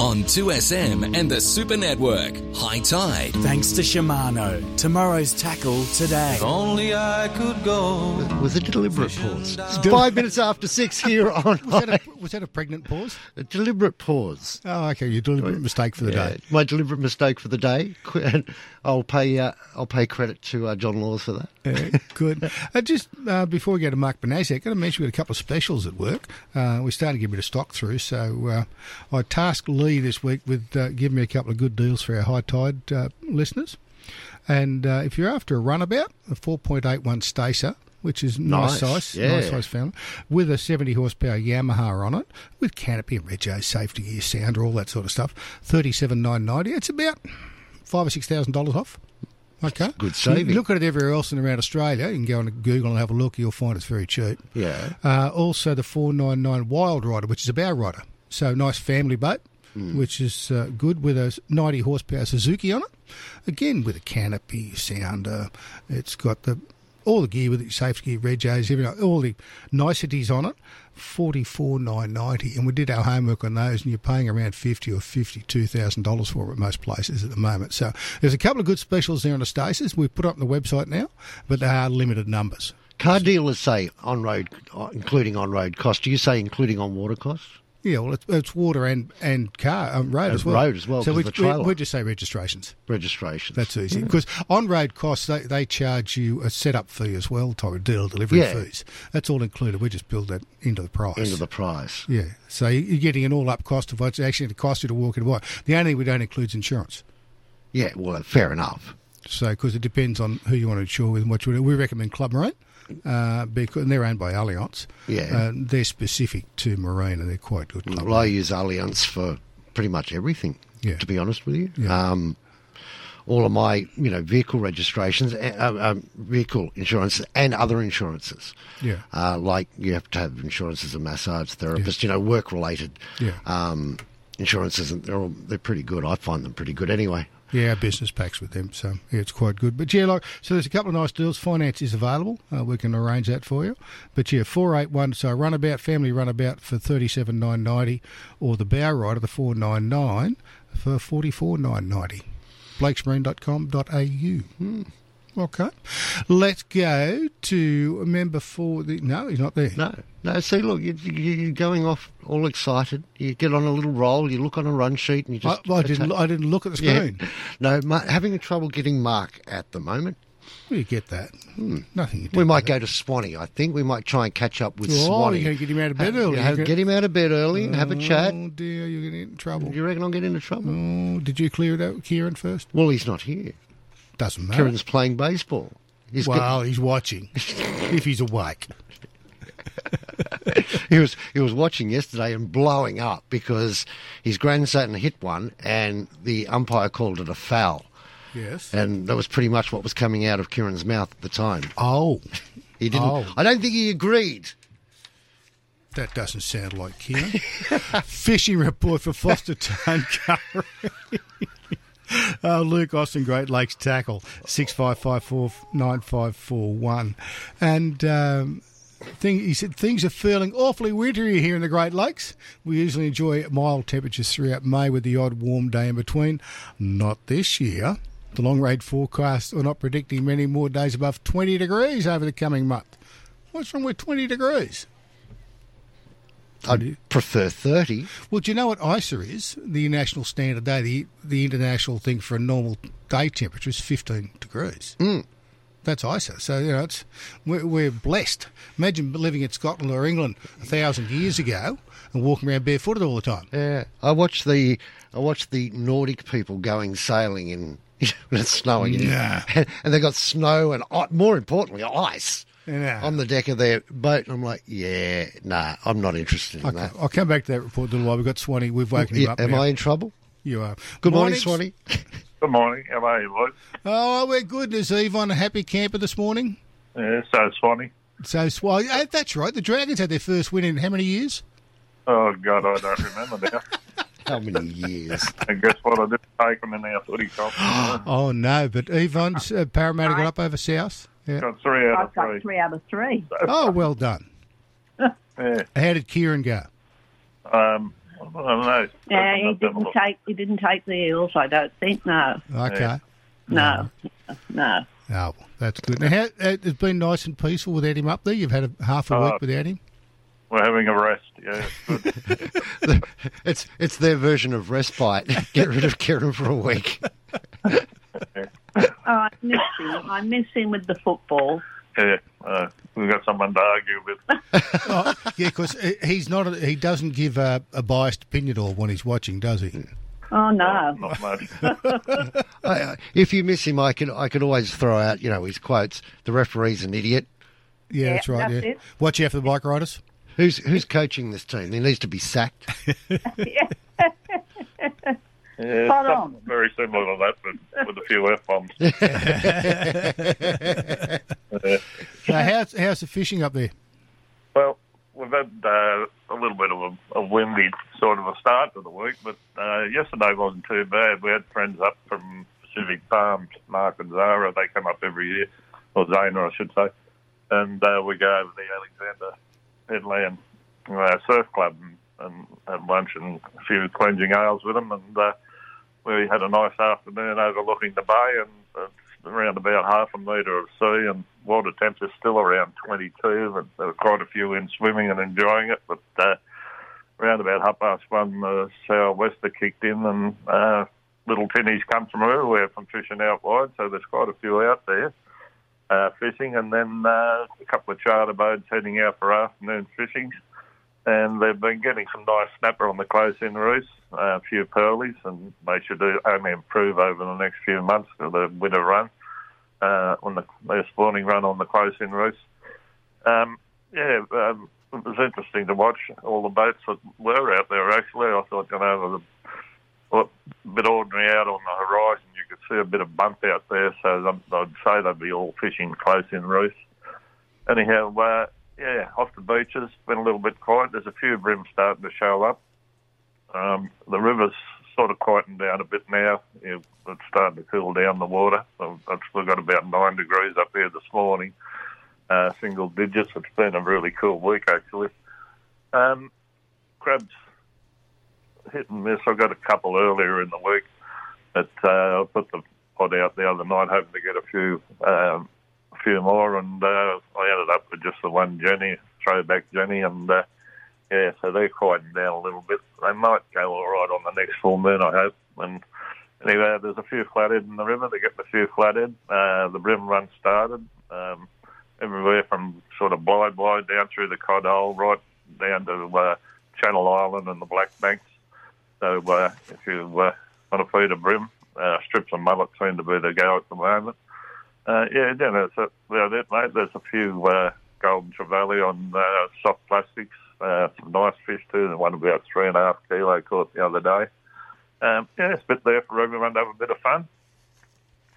On 2SM and the Super Network. High Tide. Thanks to Shimano. Tomorrow's tackle today. If Only I could go. Was a deliberate pause. It's five minutes after six here on. Was that, a, was that a pregnant pause? A deliberate pause. Oh, okay. Your deliberate mistake for the Yeah, day. my deliberate mistake for the day. I'll pay. Uh, I'll pay credit to uh, John Laws for that. Yeah, good. Uh, just uh, before we go to Mark Benasiak, got to mention we've got a couple of specials at work. Uh, we're starting to get a bit of stock through, so uh, I tasked Lee this week with uh, giving me a couple of good deals for our high tide uh, listeners. And uh, if you're after a runabout, a 4.81 Stacer, which is nice, Nice, size, yeah. nice size family, with a 70 horsepower Yamaha on it, with canopy and rego, safety gear, sounder, all that sort of stuff, 37,990. It's about five or six thousand dollars off. Okay, Good saving. You look at it everywhere else and around Australia. You can go on Google and have a look. You'll find it's very cheap. Yeah. Uh, also, the 499 Wild Rider, which is a bow rider. So, nice family boat, Hmm. which is uh, good with a 90 horsepower Suzuki on it. Again, with a canopy, sounder. It's got the all the gear with it, safety gear, regos, everything, all the niceties on it. Forty four nine ninety, and we did our homework on those, and you're paying around fifty or fifty two thousand dollars for it at most places at the moment. So there's a couple of good specials there on the Stacers. We've put up on the website now, but they are limited numbers. Car dealers say on road, uh, including on road cost. Do you say including on water costs? Yeah, well, it's, it's water and and car um, road And as well. road as well, So we, we, we just say registrations. Registrations. That's easy because on road costs they, they charge you a setup fee as well, type of deal delivery Yeah. fees. That's all included. We just build that into the price. Into the price. yeah, so you- you're getting an all up cost of what's actually going to cost you to walk in a bike. The only thing we don't include is insurance. Yeah. Well, fair enough. So because it depends on who you want to insure with and what you want. We recommend Club Marine. Uh, because and they're owned by Allianz. Yeah. uh, they're specific to marine and they're quite good. Club Well, I use Allianz for pretty much everything. Yeah. To be honest with you. Yeah. Um, all of my, you know, vehicle registrations, uh, um, vehicle insurances, and other insurances. Yeah. Uh, like you have to have insurance as a massage therapist. You know, work related. Yeah. Um, insurances, and they're all, they're pretty good. I find them pretty good anyway. Yeah, business packs with them, so yeah, it's quite good. But yeah, like so, there's a couple of nice deals. Finance is available. Uh, we can arrange that for you. But yeah, four eight one. So runabout family runabout for thirty seven nine ninety, or the bow rider the four nine nine for forty four nine ninety. Blakesmarine.com.au. Okay, let's go to a member for the. No, he's not there. No, no. See, look, you, you, you're going off all excited. You get on a little roll. You look on a run sheet, and you I, just. I didn't. I didn't look at the Yeah. screen. No, ma- having trouble getting Mark at the moment. Well, you get that. Nothing. You Hmm. We might go to Swanee. I think we might try and catch up with Oh, Swanee. to get him out of bed Ha- early. have- get him out of bed early and have a chat. Oh dear, you're going to get in trouble. Do you reckon I'll get into trouble? Oh, did you clear it out with Kieran first? Well, he's not here. Doesn't matter. Kieran's playing baseball. He's well, he's watching. if he's awake. he was he was watching yesterday and blowing up because his grandson hit one and the umpire called it a foul. Yes. And that was pretty much what was coming out of Kieran's mouth at the time. Oh, He didn't. Oh. I don't think he agreed. that doesn't sound like Kieran. Fishing report for Forster Tuncurry. Uh, Luke Austin, Great Lakes tackle six five five four nine five four one, and um, thing he said things are feeling awfully wintry here in the Great Lakes. We usually enjoy mild temperatures throughout May with the odd warm day in between. Not this year. The long range forecasts are not predicting many more days above twenty degrees over the coming month. What's wrong with twenty degrees? I'd prefer thirty. Well, do you know what ISA is? The national standard day, the the international thing for a normal day temperature is 15 degrees. Mm. That's ISA. So, you know, it's we're, we're blessed. Imagine living in Scotland or England a thousand years ago and walking around barefooted all the time. Yeah, I watched the I watched the Nordic people going sailing in when it's snowing, yeah. and, and they got snow and more importantly ice Yeah. on the deck of their boat. And I'm like, yeah, nah, I'm not interested in Okay, that. I'll come back to that report in a little while. We've got Swanee. We've woken him Yeah, up. am now. I in trouble? You are. Good morning, Mornings. Swanee. Good morning. How are you, boys? Oh, we're good. Is Yvonne a happy camper this morning? Yeah, so Swanee. So, well, eh, that's right. The Dragons had their first win in how many years? Oh, God, I don't remember now. How many years? and guess what? I didn't take them in our footy comp. Oh, no. But Yvonne's uh, Parramatta got up over South. Yeah. Got three out I've of got three. three out of three. Oh, well done. Yeah. How did Kieran go? Um, I don't know. Yeah, he Have a didn't look. take he didn't take the eels. I don't think. No, Okay. no, no. Oh, that's good. Now, how, it's been nice and peaceful without him up there. You've had a, half a Uh, week without him. We're having a rest. Yeah, it's good. It's it's their version of respite. Get rid of Kieran for a week. Oh, I miss him. I miss him with the football. yeah. Uh, we've got someone to argue with. Oh, yeah, because he's not. A, he doesn't give a, a biased opinion at all when he's watching, does he? Oh no. Not much. I, I- if you miss him, I can I could always throw out you know his quotes. The referee's an idiot. Yeah, Yeah, that's right. that's yeah. it. Watch out for the bike riders. Who's who's coaching this team? He needs to be sacked. Yeah, Spot on. very similar to that, but with a few f bombs. Now, how's how's the fishing up there? Well, we've had uh, a little bit of a, a windy sort of a start to the week, but uh, yesterday wasn't too bad. We had friends up from Pacific Farms, Mark and Zara. They come up every year, or Zana, I should say. And uh, we go over to the Alexandra Headland uh, Surf Club and, and had lunch and a few cleansing ales with them. And uh, we had a nice afternoon overlooking the bay and it's around about half a metre of sea and water temps are still around 22 and there were quite a few in swimming and enjoying it but uh, around about half past one the sou'wester kicked in and uh, little tinnies come from everywhere from fishing out wide so there's quite a few out there uh, fishing and then uh, a couple of charter boats heading out for afternoon fishing and they've been getting some nice snapper on the close-in roost, uh, a few pearlies, and they should only improve over the next few months for the winter run, uh, on the their spawning run on the close-in roost. Um, yeah, um, it was interesting to watch all the boats that were out there. Actually, I thought you know, it was a, bit ordinary out on the horizon. You could see a bit of bump out there, so I'd say they'd be all fishing close-in roost. Anyhow, uh, yeah, off the beaches, been a little bit quiet. There's a few brims starting to show up. Um, the river's sort of quieting down a bit now. It's starting to cool down the water. I've still got about nine degrees up here this morning, uh, single digits. It's been a really cool week, actually. Um, crabs hit and miss. I got a couple earlier in the week, but uh, I put the pod out the other night, hoping to get a few um, few more, and uh, I ended up with just the one Jenny, throwback Jenny, and uh, yeah, so they're quieting down a little bit. They might go all right on the next full moon, I hope. And anyway, there's a few flathead in the river. They're getting a few flathead. Uh, the brim run started um, everywhere from sort of Bli Bli down through the Cod Hole, right down to uh, Channel Island and the Black Banks. So uh, if you uh, want to feed a brim, uh, strips and mullet seem to be the go at the moment. Uh, yeah, then that's it, mate. There's a few uh, golden trevally on uh, soft plastics. Uh, some nice fish too. The one about three and a half kilo caught the other day. Um, yeah, it's a bit there for everyone to have a bit of fun.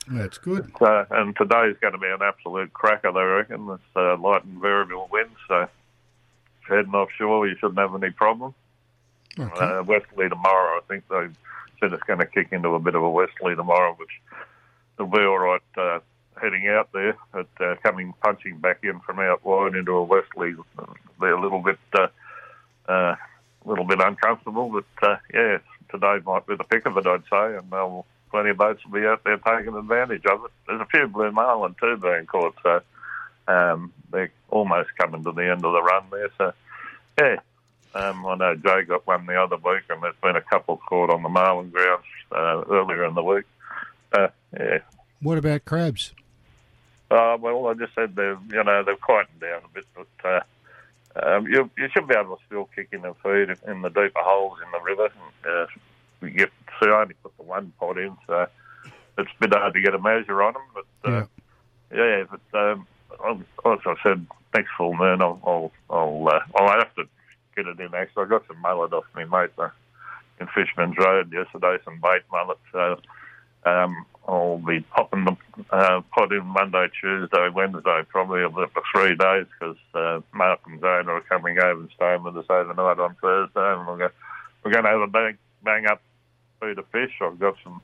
That's good. So, and today's going to be an absolute cracker, they reckon. It's uh, light and variable winds, so heading offshore, you shouldn't have any problem. Okay. Uh, westerly tomorrow, I think they said it's going to kick into a bit of a westerly tomorrow, which will be all right uh, heading out there. But uh, coming punching back in from out wide into a westerly, they're a little bit, uh, uh, little bit uncomfortable. But uh, yeah, today might be the pick of it, I'd say, and they'll, plenty of boats will be out there taking advantage of it. There's a few blue marlin too being caught, so um, they're almost coming to the end of the run there. So yeah. Um, I know Joe got one the other week, and there's been a couple caught on the Marlin grounds uh, earlier in the week. Uh, yeah. What about crabs? Uh, well, I just said they've you know they've quietened down a bit, but uh, um, you you should be able to still kick in and feed in the deeper holes in the river. Uh, we get see, I only put the one pot in, so it's a bit hard to get a measure on them. But uh, yeah, but um, as I said, next full moon, I'll I'll I'll, uh, I'll have to get it in. Actually, I got some mullet off me mate uh, in Fishman's Road yesterday, some bait mullet. So um, I'll be popping the uh, pot in Monday, Tuesday, Wednesday, probably for three days because uh, Mark and Zona are coming over and staying with us overnight on Thursday, and we're going we're going to have a bang bang up feed of fish. I've got some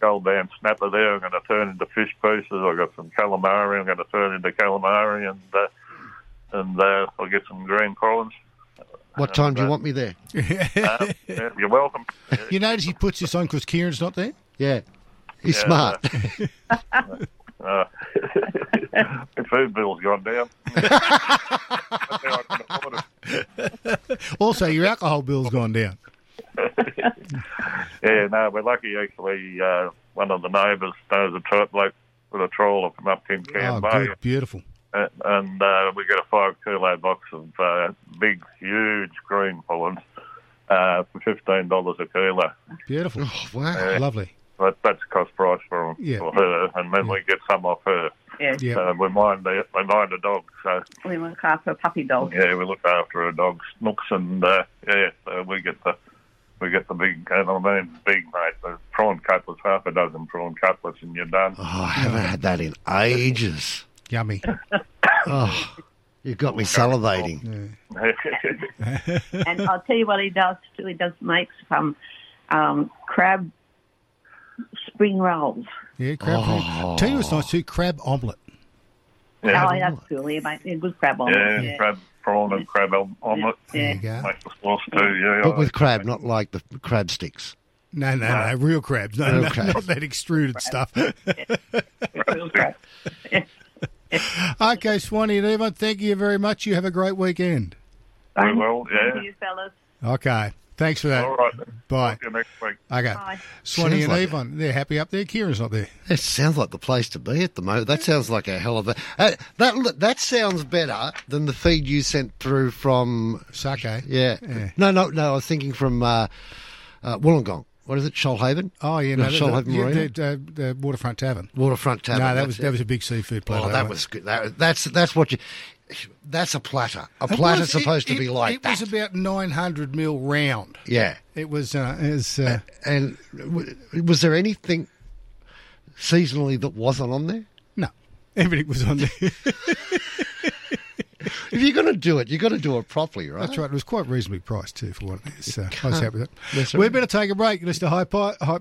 gold band snapper there. I'm going to turn into fish pieces. I've got some calamari. I'm going to turn into calamari, and uh, and uh, I'll get some green prawns. What time do you want me there? Uh, yeah, you're welcome. You notice he puts this on because Kieran's not there? Yeah. He's Yeah. smart. uh, the food bill's gone down. That's how I can afford it. Also, your alcohol bill's gone down. Yeah, no, we're lucky actually. Uh, one of the neighbours knows a tra- bloke with a trawler from up Tin Can Oh, Bay, good. Beautiful. uh, and uh, we get a five kilo box of uh, big, huge green pullets uh, for fifteen dollars a kilo. Beautiful. Oh, wow. Lovely. But that's cost price for, Yeah. for her, and then we get some off her. Yeah. Yeah. So we mind the we mind the dogs. So We look after a puppy dog. yeah, we look after our dogs, Snooks, and uh, yeah, so we get the we get the big. And I mean, big mate. The prawn cutlets, half a dozen prawn cutlets, and you're done. Oh, I haven't had that in ages. Yummy. Oh, you've got me salivating. And I'll tell you what he does. He does makes some um, crab spring rolls. Yeah, crab. Oh. Tell you what's nice too, crab omelette. yeah, Oh, that's cool. He makes a good crab on yeah, it. crab prawn and crab om- omelette. There Yeah. you go. Make the sauce too. Yeah, But with crab, not like the crab sticks. No, no, no, real crabs. No, Real no, crabs. not that extruded stuff. Real crab. okay, Swanee and Evan, thank you very much. You have a great weekend. we will. Thank Yeah. you, fellas. Okay, thanks for that. All right. Bye. See you next week. Okay, Bye. Swanee Sounds and like Yvonne, they're happy up there. Kieran's not there. That sounds like the place to be at the moment. That sounds like a hell of a. Uh, that that sounds better than the feed you sent through from. Sake. Yeah. Yeah. No, no, no. I was thinking from uh, uh, Wollongong. What is it? Shoalhaven? Oh yeah, No, no, Shoalhaven the, Marina? the, the, the Waterfront Tavern. Waterfront Tavern. no, that was it. that was a big seafood platter. Oh, that was good. That, that's that's what you. That's a platter. A It platter's was- it- supposed to it- be like It that. was about nine hundred mil round. yeah. It was. Uh, it was uh, And w- was there anything seasonally that wasn't on there? no, everything was on there. If you're going to do it, you've got to do it properly, right? That's right. It was quite reasonably priced too for what it is. So I was happy with right. We better take a break. Listen to High Pi- High.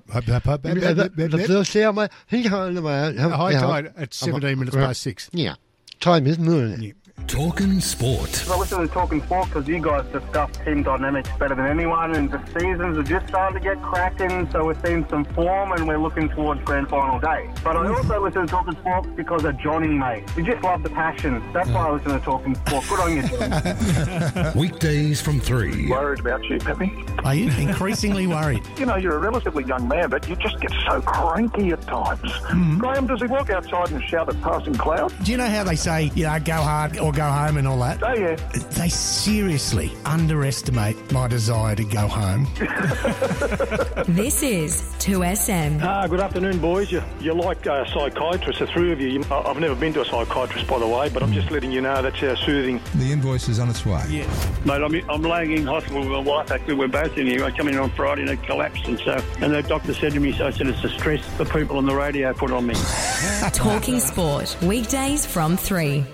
Tide at 17 minutes past six. Yeah. Time isn't it? Yeah. Talking sport. I listen to Talking Sport because you guys discuss team dynamics better than anyone, and the seasons are just starting to get cracking, so we're seeing some form and we're looking towards grand final day. But I also listen to Talking Sport because of Johnny, mate. We just love the passion. That's why I listen to Talking Sport. Good on you, Johnny. Weekdays from 3. worried about you, Peppy. Are you increasingly worried? You know, you're a relatively young man, but you just get so cranky at times. Mm-hmm. Graham, does he walk outside and shout at passing clouds? Do you know how they say, you know, go hard or go home and all that? Oh, yeah. They seriously underestimate my desire to go home. This is 2SM. Ah, good afternoon, boys. You, you're like uh, psychiatrists, the three of you. you. I- I've never been to a psychiatrist, by the way, but I'm just letting you know that's how soothing. The invoice is on its way. Yes. Mate, I'm, I'm laying in hospital with my wife. Actually, we're both in here. I come in on Friday and it collapsed, and so and the doctor said to me, so I said it's the stress the people on the radio put on me. Talking sport. Weekdays from 3.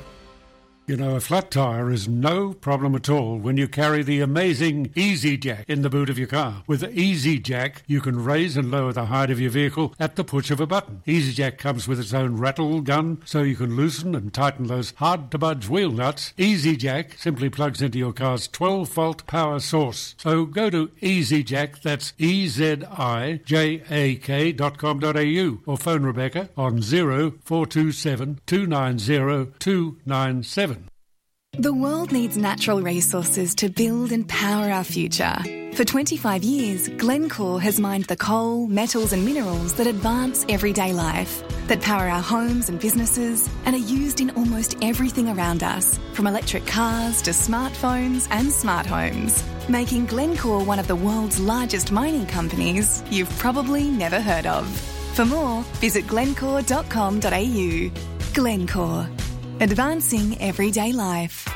You know, a flat tyre is no problem at all when you carry the amazing EziJak in the boot of your car. With EziJak, you can raise and lower the height of your vehicle at the push of a button. EziJak comes with its own rattle gun, so you can loosen and tighten those hard to budge wheel nuts. EziJak simply plugs into your car's 12 volt power source. So go to EziJak, that's E Z I J A K dot com dot au, or phone Rebecca on 0427 290 297. The world needs natural resources to build and power our future. For 25 years, Glencore has mined the coal, metals, and minerals that advance everyday life, that power our homes and businesses, and are used in almost everything around us, from electric cars to smartphones and smart homes, making Glencore one of the world's largest mining companies you've probably never heard of. For more, visit glencore.com.au. Glencore, advancing everyday life.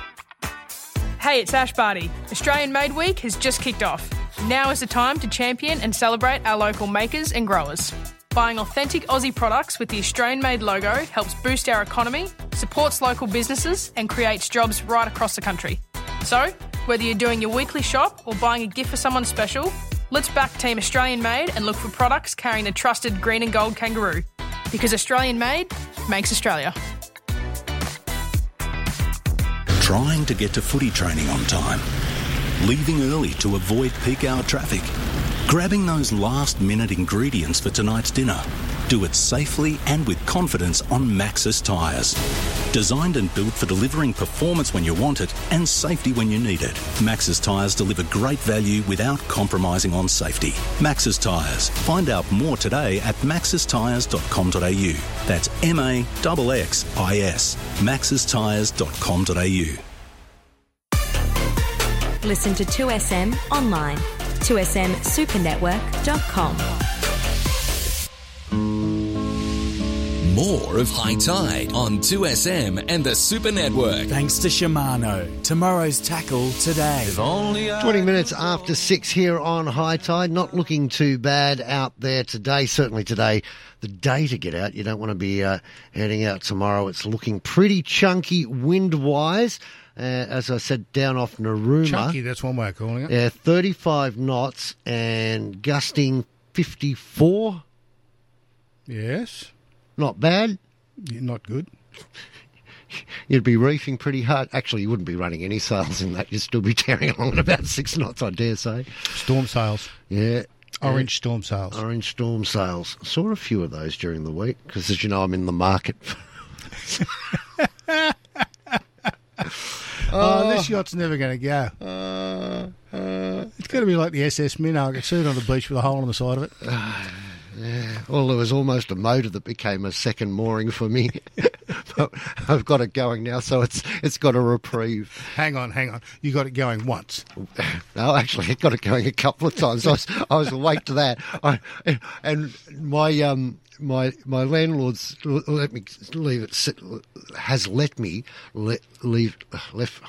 Hey, it's Ash Barty. Australian Made Week has just kicked off. Now is the time to champion and celebrate our local makers and growers. Buying authentic Aussie products with the Australian Made logo helps boost our economy, supports local businesses, and creates jobs right across the country. So, whether you're doing your weekly shop or buying a gift for someone special, let's back Team Australian Made and look for products carrying the trusted green and gold kangaroo. Because Australian Made makes Australia. Trying to get to footy training on time. leaving early to avoid peak hour traffic, grabbing those last minute ingredients for tonight's dinner. Do it safely and with confidence on Maxis tyres. Designed and built for delivering performance when you want it and safety when you need it. Maxis tyres deliver great value without compromising on safety. Maxis tyres. Find out more today at maxistyres.com.au. That's M A X I S. maxistyres.com.au. Listen to 2SM online. 2smsupernetwork.com. More of High Tide on 2SM and the Super Network. Thanks to Shimano. Tomorrow's tackle today. 20 minutes after six here on High Tide. Not looking too bad out there today. Certainly today, the day to get out. You don't want to be uh, heading out tomorrow. It's looking pretty chunky wind wise. Uh, as I said, down off Narooma. Chunky, that's one way of calling it. Yeah, 35 knots and gusting 54. Yes. Not bad. Yeah, not good. You'd be reefing pretty hard. Actually, you wouldn't be running any sails in that. You'd still be tearing along at about six knots, I dare say. Storm sails. Yeah. Orange storm sails. Orange storm sails. Saw a few of those during the week because, as you know, I'm in the market. Oh, oh, this yacht's never going to go. Uh, uh. it's going to be like the SS Minnow. I could see it on the beach with a hole on the side of it. Yeah, well, there was almost a motor that became a second mooring for me. but I've got it going now, so it's it's got a reprieve. Hang on, hang on. You got it going once. No, actually, I got it going a couple of times. I was I was awake to that. I, and my um my my landlord's let me leave it sit, has let me let leave left.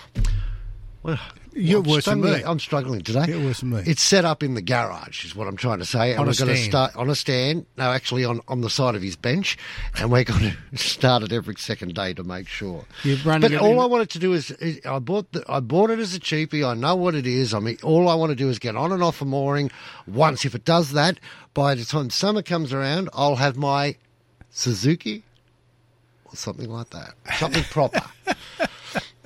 Well, You're I'm worse than struggling- me. I'm struggling today. You're worse than me. It's set up in the garage, is what I'm trying to say. And On a we're going to stand. start on a stand. No, actually on, on the side of his bench, and we're going to start it every second day to make sure. You're running But all I wanted to do is, is I bought the, I bought it as a cheapie. I know what it is. I mean, all I want to do is get on and off a mooring. Once, if it does that, by the time summer comes around, I'll have my Suzuki or something like that, something proper.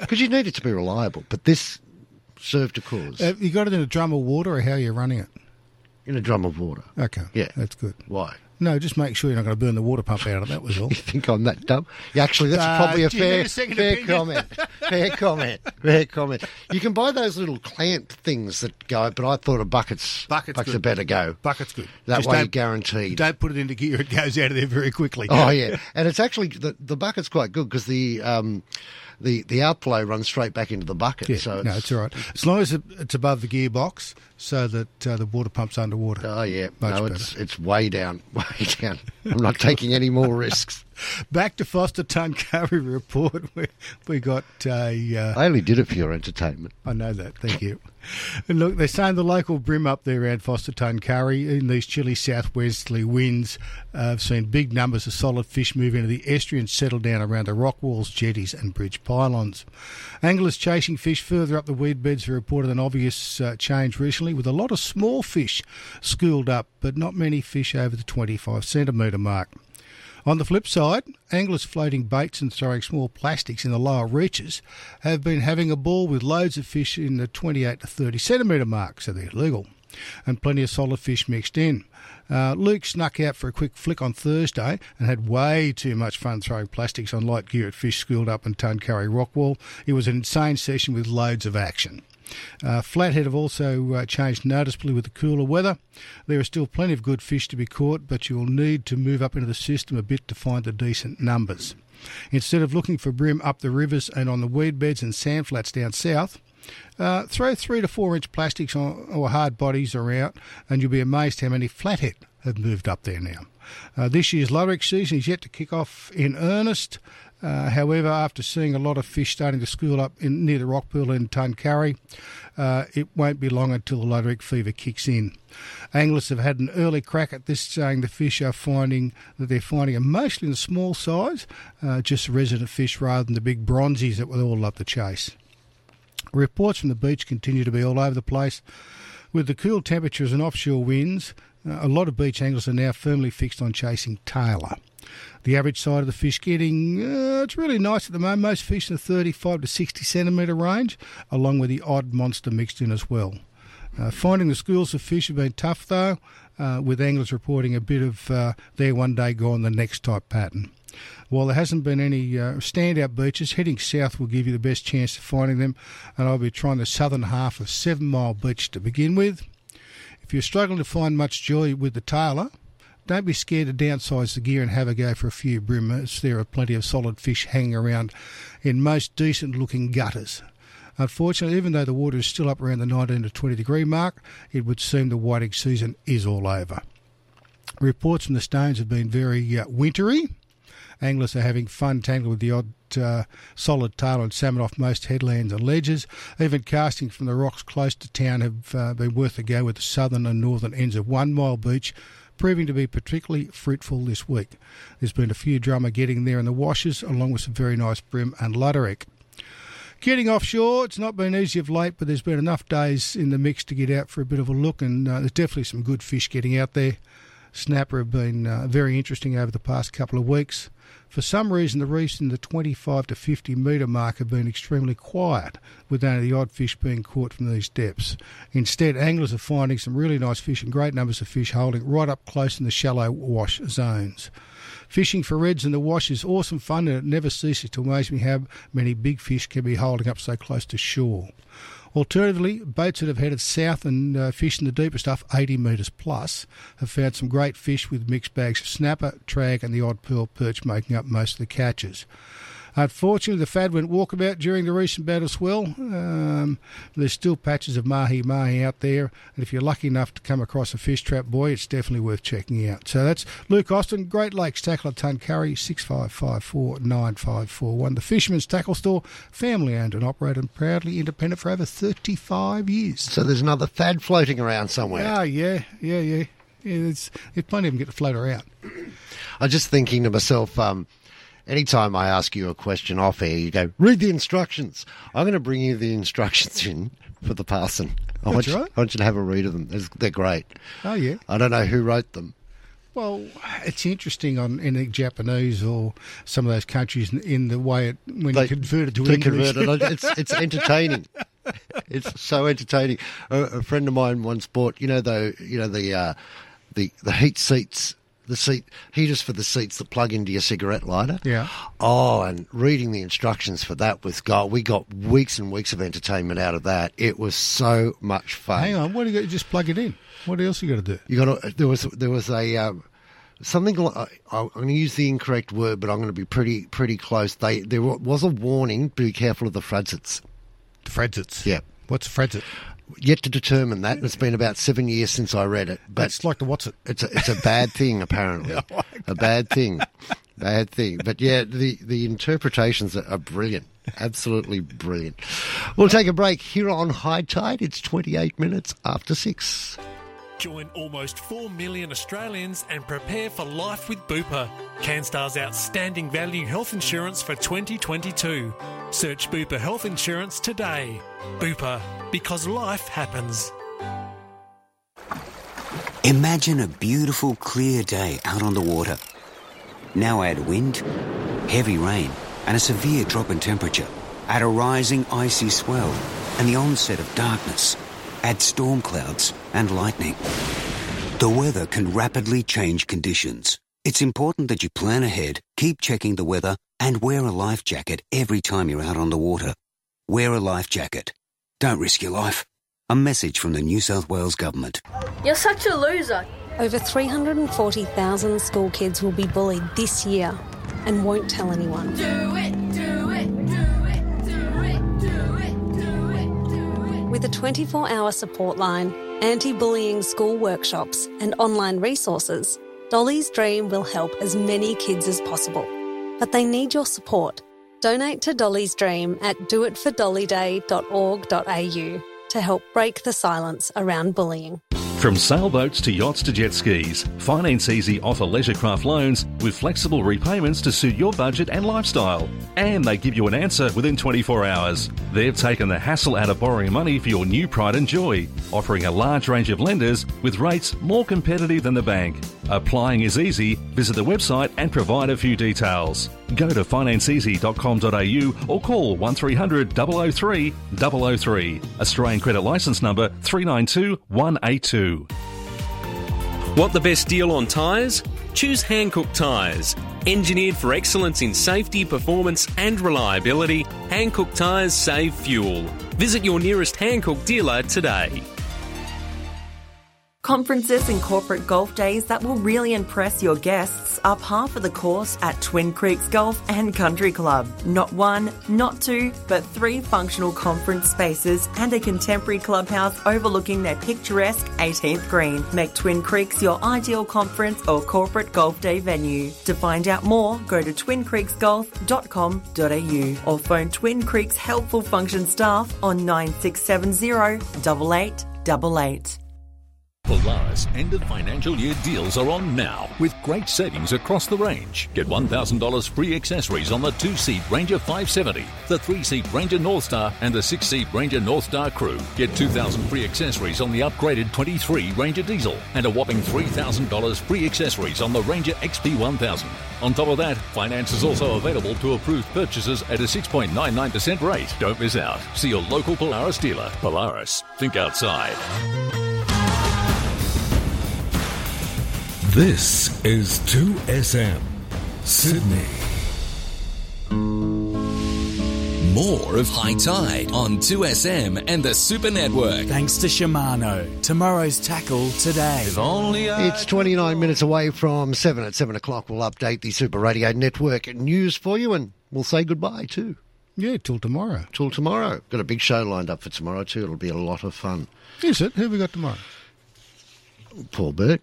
Because you need it to be reliable. But this served a cause Have you got it in a drum of water or how are you running it? in a drum of water. Okay. Yeah. That's good. Why? No, just make sure you're not going to burn the water pump out of. That was all. You think I'm that dumb? Yeah, actually, that's Uh, probably a do you need fair, a fair opinion? comment. Fair comment. Fair comment. You can buy those little clamp things that go, but I thought a bucket's Bucket's bucket's a better go. Bucket's good. That Just way you're don't- guaranteed. Don't put it into gear; it goes out of there very quickly. Oh yeah, and it's actually the the bucket's quite good because the um, the the outflow runs straight back into the bucket. Yeah, so no, it's all right. As long as it- it's above the gearbox, so that uh, the water pump's underwater. Oh yeah, Much no, better. it's it's way down, way down. I'm not taking any more risks. Back to Forster Tuncurry report. We, we got a. Uh, I only did it for your entertainment. I know that. Thank you. And look, they're saying the local brim up there around Forster Tuncurry in these chilly southwesterly winds uh, have seen big numbers of solid fish move into the estuary and settle down around the rock walls, jetties, and bridge pylons. Anglers chasing fish further up the weed beds have reported an obvious uh, change recently, with a lot of small fish schooled up, but not many fish over the 25 centimetre mark. On the flip side, anglers floating baits and throwing small plastics in the lower reaches have been having a ball with loads of fish in the 28 to 30 centimetre mark, so they're legal, and plenty of solid fish mixed in. Uh, Luke snuck out for a quick flick on Thursday and had way too much fun throwing plastics on light gear at fish schooled up in Tuncurry Rockwall. It was an insane session with loads of action. Uh, Flathead have also uh, changed noticeably with the cooler weather. There are still plenty of good fish to be caught, but you'll need to move up into the system a bit to find the decent numbers. Instead of looking for brim up the rivers and on the weed beds and sand flats down south, uh, throw three to four inch plastics on, or hard bodies around, and you'll be amazed how many flathead have moved up there now. Uh, this year's Luderick season is yet to kick off in earnest. Uh, however, after seeing a lot of fish starting to school up in, near the Rockpool in Tuncurry, uh, it won't be long until the luderick fever kicks in. Anglers have had an early crack at this, saying the fish are finding that they're finding them mostly in small size, uh, just resident fish rather than the big bronzies that we all love to chase. Reports from the beach continue to be all over the place. With the cool temperatures and offshore winds, uh, a lot of beach anglers are now firmly fixed on chasing tailor. The average side of the fish getting, uh, it's really nice at the moment. Most fish in the 35 to 60 centimetre range, along with the odd monster mixed in as well. Uh, finding the schools of fish have been tough though, uh, with anglers reporting a bit of uh, there one day gone the next type pattern. While there hasn't been any uh, standout beaches, heading south will give you the best chance of finding them, and I'll be trying the southern half of Seven Mile Beach to begin with. If you're struggling to find much joy with the tailor, don't be scared to downsize the gear and have a go for a few brimmers. there are plenty of solid fish hanging around in most decent looking gutters. Unfortunately, even though the water is still up around the 19 to 20 degree mark, it would seem the whiting season is all over. Reports from the Stones have been very uh, wintry. Anglers are having fun tangling with the odd uh, solid tail and salmon off most headlands and ledges. Even casting from the rocks close to town have uh, been worth a go with the southern and northern ends of One Mile Beach, proving to be particularly fruitful this week. There's been a few drummer getting there in the washes, along with some very nice brim and luderick. Getting offshore, it's not been easy of late, but there's been enough days in the mix to get out for a bit of a look, and uh, there's definitely some good fish getting out there. Snapper have been uh, very interesting over the past couple of weeks. For some reason, the reefs in the 25 to 50 metre mark have been extremely quiet, with only the odd fish being caught from these depths. Instead, anglers are finding some really nice fish and great numbers of fish holding right up close in the shallow wash zones. Fishing for reds in the wash is awesome fun and it never ceases to amaze me how many big fish can be holding up so close to shore. Alternatively, boats that have headed south and uh, fished in the deeper stuff, 80 metres plus, have found some great fish with mixed bags of snapper, trag, and the odd pearl perch making up most of the catches. Unfortunately, the fad went walkabout during the recent of swell. Um, there's still patches of mahi mahi out there, and if you're lucky enough to come across a fish trap, boy, it's definitely worth checking out. So that's Luke Austin, Great Lakes Tackle at Tuncurry, 65549541. The Fisherman's Tackle Store, family owned and operated and proudly independent for over 35 years. So there's another fad floating around somewhere. Oh, yeah, yeah, yeah. yeah there's, there's plenty of them get to float around. I'm just thinking to myself, um, anytime I ask you a question off air, you go, read the instructions. I'm going to bring you the instructions in for the parson. I want, you, right. I want you to have a read of them. They're- They're great. Oh, yeah. I don't know who wrote them. Well, it's interesting on in the Japanese or some of those countries in, in the way it when They- you convert it to English. convert it. It's, it's entertaining. it's so entertaining. A, a friend of mine once bought, you know, though, you know the uh, the the heat seats, the seat heaters for the seats that plug into your cigarette lighter. Yeah. Oh, and reading the instructions for that with God, we got weeks and weeks of entertainment out of that. It was so much fun. Hang on, what do you got? Just plug it in. What else you got to do? You got to, there was there was a um, something like I- I'm going to use the incorrect word, but I'm going to be pretty pretty close. They there was a warning: be careful of the fredzets. The fredzets. Yeah. What's a fredzet? Yet to determine that. It's been about seven years since I read it, but it's like the what's it? it's a, it's a bad thing apparently. Oh a bad thing, bad thing. But yeah, the the interpretations are, are brilliant. Absolutely brilliant. We'll take a break here on High Tide. It's 28 minutes after six. Join almost 4 million Australians and prepare for life with Bupa, CanStar's outstanding value health insurance for 2022. Search Bupa Health Insurance today. Bupa, because life happens. Imagine a beautiful, clear day out on the water. Now add wind, heavy rain, and a severe drop in temperature. Add a rising icy swell and the onset of darkness. Add storm clouds and lightning. The weather can rapidly change conditions. It's important that you plan ahead, keep checking the weather, and wear a life jacket every time you're out on the water. Wear a life jacket. Don't risk your life. A message from the New South Wales Government. You're such a loser. Over 340,000 school kids will be bullied this year and won't tell anyone. Do it, do it, do it, With a 24 hour support line, anti bullying school workshops, and online resources, Dolly's Dream will help as many kids as possible. But they need your support. Donate to Dolly's Dream at doitfordollyday.org.au to help break the silence around bullying. From sailboats to yachts to jet skis, Finance Easy offer leisure craft loans with flexible repayments to suit your budget and lifestyle. And they give you an answer within 24 hours. They've taken the hassle out of borrowing money for your new pride and joy, offering a large range of lenders with rates more competitive than the bank. Applying is easy. Visit the website and provide a few details. Go to financeeasy.com.au or call 1300 003 003. Australian credit licence number 392182. Want the best deal on tyres? Choose Hankook Tyres. Engineered for excellence in safety, performance, and reliability, Hankook Tyres save fuel. Visit your nearest Hankook dealer today. Conferences and corporate golf days that will really impress your guests are par for the course at Twin Creeks Golf and Country Club. Not one, not two, but three functional conference spaces and a contemporary clubhouse overlooking their picturesque 18th green make Twin Creeks your ideal conference or corporate golf day venue. To find out more, go to twincreeksgolf.com.au or phone Twin Creeks Helpful Function staff on 9670 8888. Polaris end of financial year deals are on now with great savings across the range. Get $1,000 free accessories on the two seat Ranger 570, the three seat Ranger Northstar, and the six seat Ranger Northstar Crew. Get 2000 free accessories on the upgraded 23 Ranger Diesel and a whopping $3,000 free accessories on the Ranger XP 1000. On top of that, finance is also available to approved purchases at a 6.99% rate. Don't miss out. See your local Polaris dealer. Polaris, think outside. This is 2SM Sydney. More of High Tide on 2SM and the Super Network. Thanks to Shimano. Tomorrow's tackle today. If only It's 29 minutes away from 7 at 7 o'clock. We'll update the Super Radio Network news for you and we'll say goodbye too. Yeah, till tomorrow. Till tomorrow. Got a big show lined up for tomorrow too. It'll be a lot of fun. Is it? Who have we got tomorrow? Paul Burt.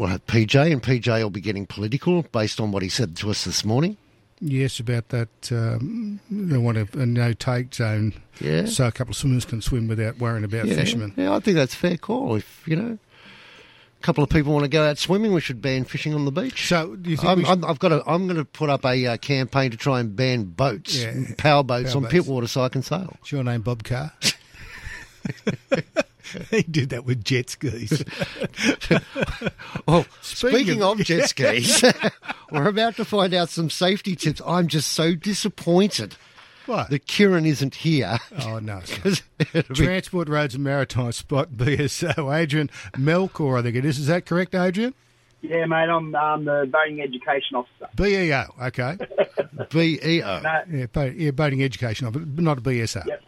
We'll have PJ, and PJ will be getting political based on what he said to us this morning. Yes, about that. Um, they want a, a no take zone. Yeah. So a couple of swimmers can swim without worrying about yeah, fishermen. Yeah, I think that's fair call. If, you know, a couple of people want to go out swimming, we should ban fishing on the beach. So, do you think I'm, should... I've got a, I'm going to put up a uh, campaign to try and ban boats, Yeah. power boats Power on boats. Pittwater so I can sail. Is your name Bob Carr? he did that with jet skis. Well, Speaking speaking, of- of jet skis, we're about to find out some safety tips. I'm just so disappointed What? that Kieran isn't here. Oh, no. it's not. 'Cause it'll be- Transport Roads and Maritime Spot BSO. Adrian Melkor, I think it is. Is that correct, Adrian? Yeah, mate, I'm um, the voting education officer. BEO, okay. BEO. No, Yeah, boat, yeah, boating education, officer, but not a BSO. Yep.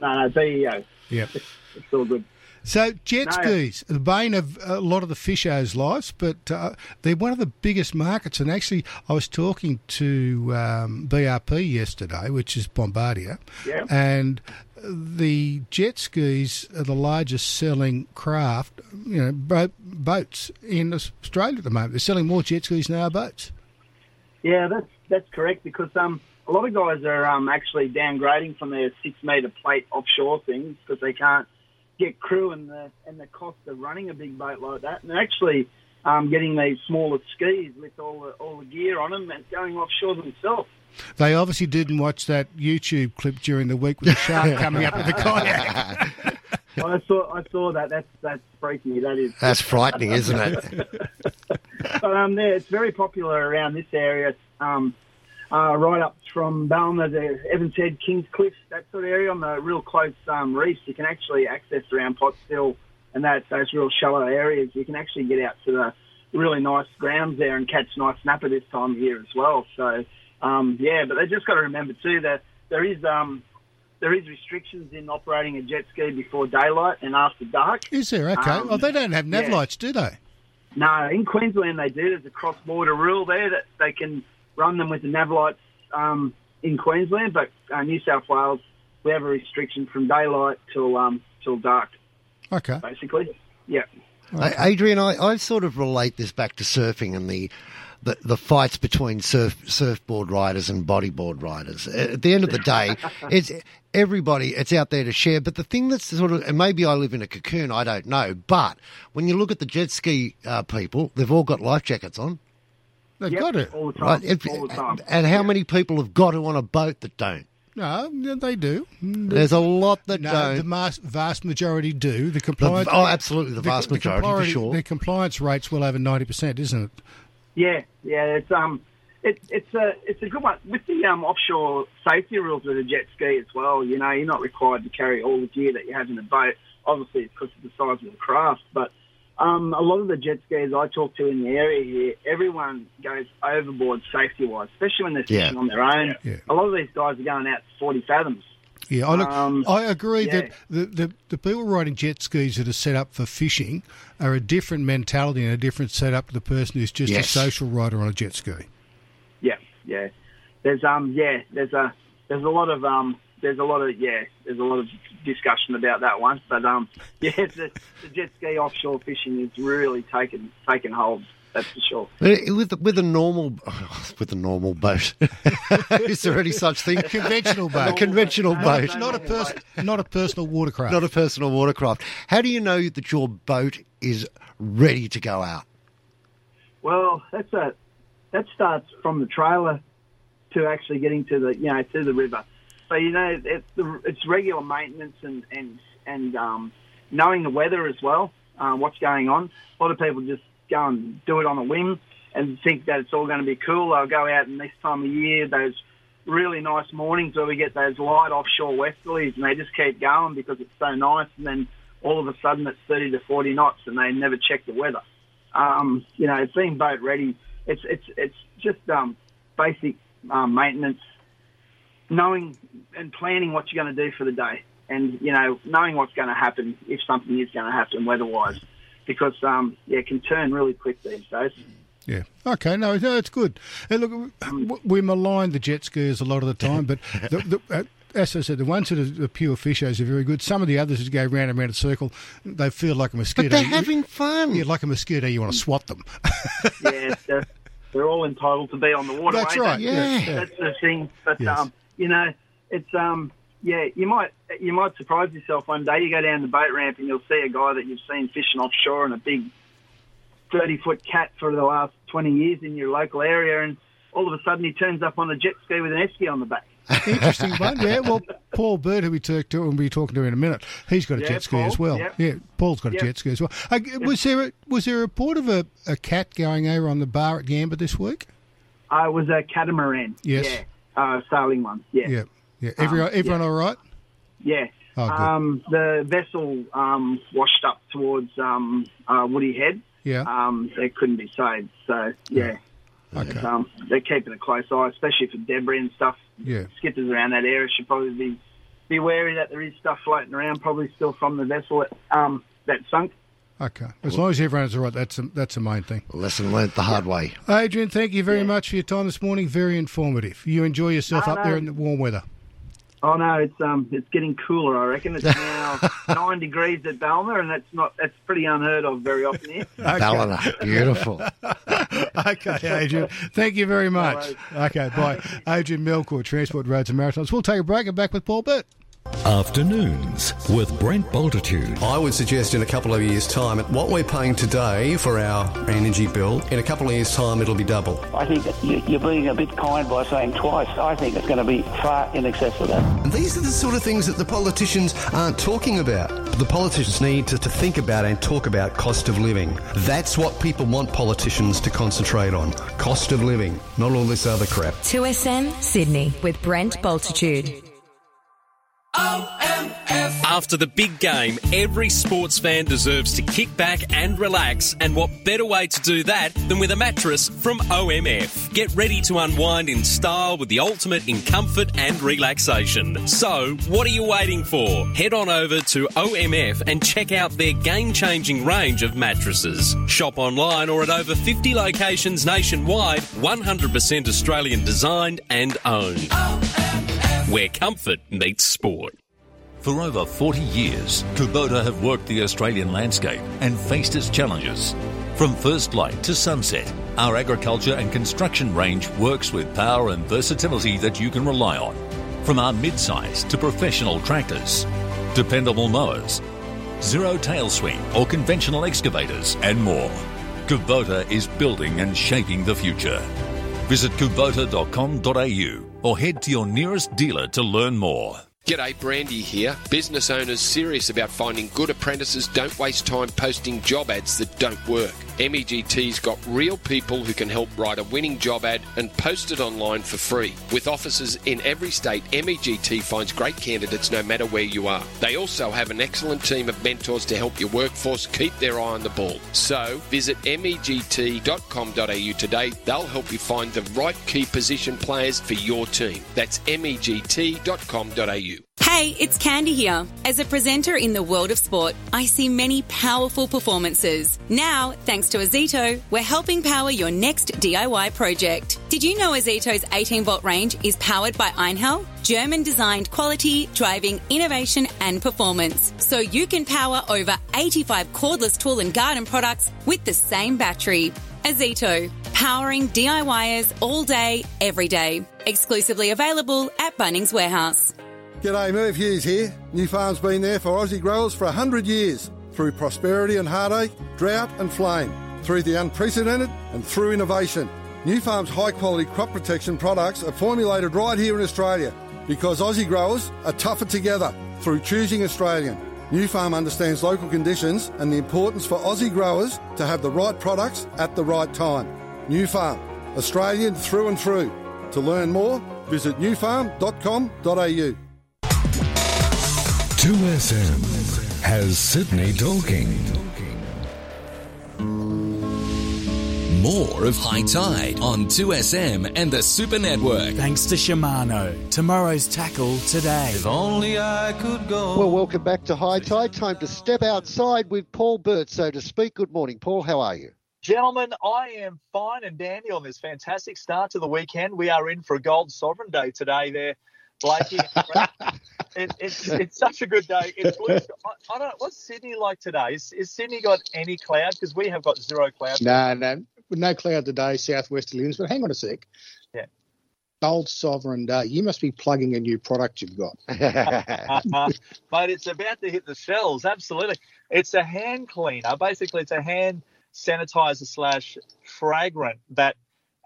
No, no, BEO. Yeah. It's all good. So jet No. skis, the bane of a lot of the fishers' lives, but uh, they're one of the biggest markets. And actually, I was talking to um, BRP yesterday, which is Bombardier, Yeah. and the jet skis are the largest selling craft, you know, boat, boats in Australia at the moment. They're selling more jet skis than our boats. Yeah, that's that's correct because um, a lot of guys are um, actually downgrading from their six metre plate offshore things because they can't get crew and the and the cost of running a big boat like that, and they're actually um, getting these smaller skis with all the all the gear on them and going offshore themselves. They obviously didn't watch that YouTube clip during the week with the shark coming up with the kayak. I saw I saw that. That's that's freaky. That is. That's frightening, isn't it? but um, yeah, it's very popular around this area. Um, uh, right up from Ballina to Evans Head, Kings Cliffs, that sort of area on the real close um, reefs. You can actually access around Potstill and that those real shallow areas. You can actually get out to the really nice grounds there and catch nice snapper this time of year as well. So um, yeah, but they just got to remember too that there is um, there is restrictions in operating a jet ski before daylight and after dark. Is there? Okay. Um, oh, they don't have nav yeah. lights, do they? No, in Queensland they do. There's a cross-border rule there that they can run them with the nav lights um, in Queensland, but uh, New South Wales we have a restriction from daylight till um, till dark, Okay. basically. Yeah. A- Adrian, I, I sort of relate this back to surfing and the, the, the fights between surf, surfboard riders and bodyboard riders. At the end of the day, it's everybody, it's out there to share. But the thing that's sort of, and maybe I live in a cocoon, I don't know. But when you look at the jet ski uh, people, they've all got life jackets on. They've Yep, got it. all the time. Right? If- all the time. and how many people have got it on a boat that don't? No, no, they do. There's a lot that no, don't. The mas- vast majority do. The compliance. oh, absolutely, the vast majority, for sure. The compliance rate's well over ninety percent, isn't it? Yeah, yeah, it's um, it, it's a it's a good one with the um offshore safety rules with a jet ski as well. You know, you're not required to carry all the gear that you have in a boat. Obviously, because of the size of the craft, but um, a lot of the jet skiers I talk to in the area here, everyone goes overboard safety wise, especially when they're Yeah. fishing on their own. A lot of these guys are going out 40 fathoms. Yeah, I, look, Um, I agree yeah. that the, the, the people riding jet skis that are set up for fishing are a different mentality and a different setup to the person who's just Yes. a social rider on a jet ski. Yeah, yeah. There's um, yeah, there's a there's a lot of um, there's a lot of yeah, there's a lot of discussion about that one. But um, yeah, the, the jet ski offshore fishing is really taken taken hold. That's for sure. With with a normal with a normal boat, is there any such thing? A conventional boat. A conventional boat, Not, not a pers- not a personal watercraft. not a personal watercraft. How do you know that your boat is ready to go out? Well, that's a that starts from the trailer to actually getting to the you know to the river. So you know it's the, it's regular maintenance and and and um, knowing the weather as well, uh, what's going on. A lot of people just go and do it on a whim and think that it's all going to be cool. They'll go out and this time of year those really nice mornings where we get those light offshore westerlies and they just keep going because it's so nice and then all of a sudden it's 30 to 40 knots and they never check the weather. Um, you know, it's being boat ready, it's it's it's just um, basic um, maintenance, knowing and planning what you're going to do for the day, and you know, knowing what's going to happen if something is going to happen weather-wise, because um, yeah, it can turn really quick these days. Yeah. Okay. No, no, it's good. And look, we malign the jet skiers a lot of the time, but the, the, uh, as I said, the ones that are the pure fishers are very good. Some of the others who go round and round in a circle, they feel like a mosquito. But they're having fun. Yeah, like a mosquito, you want to swat them. yeah, they're, they're all entitled to be on the water. That's right, they? yeah, yeah. that's the thing. But Yes. um, you know, it's um, yeah, you might you might surprise yourself one day. You go down the boat ramp and you'll see a guy that you've seen fishing offshore and a big thirty foot cat for the last twenty years in your local area, and all of a sudden he turns up on a jet ski with an esky on the back. Interesting one. Yeah. Well, Paul Burt, who we talk to, we'll be talking to in a minute, he's got a Yeah, jet ski Paul, as well. yep. Yeah, Paul's got a Yep. jet ski as well. Uh, was there a, was there a report of a, a cat going over on the bar at Yamba this week? Uh, it was a catamaran. Yes. Yeah. Uh, sailing one. Yeah. Yeah. Yeah. Everyone, Um, everyone yeah. all right? Yeah. Oh, um, the vessel um, washed up towards um, uh, Woody Head. Yeah. Um, they couldn't be saved. So, yeah. Okay. But, um, they're keeping a close eye, especially for debris and stuff. Yeah. Skippers around that area should probably be, be wary that there is stuff floating around, probably still from the vessel that, um, that sunk. Okay. As long as everyone's all right, that's a, that's the main thing. Lesson learnt the hard way. Adrian, thank you very much for your time this morning. Very informative. You enjoy yourself No, up no. there in the warm weather. Oh no, it's um, it's getting cooler. I reckon it's now nine degrees at Balmer, and that's not that's pretty unheard of very often here. Ballina, beautiful. okay, Adrian. Thank you very much. Okay, bye. Adrian Melcourt, Transport Roads and Maritimes. We'll take a break and back with Paul Burt. Afternoons with Brent Bultitude. I would suggest in a couple of years' time, what we're paying today for our energy bill, in a couple of years' time, it'll be double. I think you- you're being a bit kind by saying twice. I think it's going to be far in excess of that. And these are the sort of things that the politicians aren't talking about. The politicians need to, to think about and talk about cost of living. That's what people want politicians to concentrate on. Cost of living, not all this other crap. 2SM Sydney with Brent Bultitude. After the big game, every sports fan deserves to kick back and relax, and what better way to do that than with a mattress from OMF? Get ready to unwind in style with the ultimate in comfort and relaxation. So, what are you waiting for? Head on over to OMF and check out their game changing range of mattresses. Shop online or at over 50 locations nationwide, 100% Australian designed and owned. Where comfort meets sport. For over 40 years, Kubota have worked the Australian landscape and faced its challenges. From first light to sunset, our agriculture and construction range works with power and versatility that you can rely on. From our mid-size to professional tractors, dependable mowers, zero tail swing or conventional excavators, and more. Kubota is building and shaping the future. Visit kubota.com.au or head to your nearest dealer to learn more. G'day, Brandy here. Business owners serious about finding good apprentices don't waste time posting job ads that don't work. MEGT's got real people who can help write a winning job ad and post it online for free. With offices in every state, MEGT finds great candidates no matter where you are. They also have an excellent team of mentors to help your workforce keep their eye on the ball. So visit megt.com.au today. They'll help you find the right key position players for your team. That's megt.com.au. Hey, it's Candy here. As a presenter in the world of sport, I see many powerful performances. Now, thanks to Ozito, we're helping power your next DIY project. Did you know Ozito's 18 volt range is powered by Einhell? German designed quality, driving innovation and performance. So you can power over 85 cordless tool and garden products with the same battery. Ozito, powering DIYers all day, every day. Exclusively available at Bunnings Warehouse. G'day, Merv Hughes here. Nufarm's been there for Aussie growers for 100 years. Through prosperity and heartache, drought and flame. Through the unprecedented and through innovation. Nufarm's high quality crop protection products are formulated right here in Australia because Aussie growers are tougher together through choosing Australian. Nufarm understands local conditions and the importance for Aussie growers to have the right products at the right time. Nufarm, Australian through and through. To learn more, visit nufarm.com.au. 2SM has Sydney talking. More of High Tide on 2SM and the Super Network. Thanks to Shimano. Tomorrow's tackle today. If only I could go. Well, welcome back to High Tide. Time to step outside with Paul Burt, so to speak. Good morning, Paul. How are you? Gentlemen, I am fine and dandy on this fantastic start to the weekend. We are in for a Gold Sovereign Day today there, Blakey. it, it's, it's such a good day. It's. I, I don't What's Sydney like today? Is, is Sydney got any cloud? Because we have got zero cloud. No, no, no cloud today, southwesterly winds. But hang on a sec. Yeah. Gold Sovereign Day. Uh, you must be plugging a new product you've got. but it's about to hit the shelves. Absolutely. It's a hand cleaner. Basically, it's a hand sanitizer slash fragrant that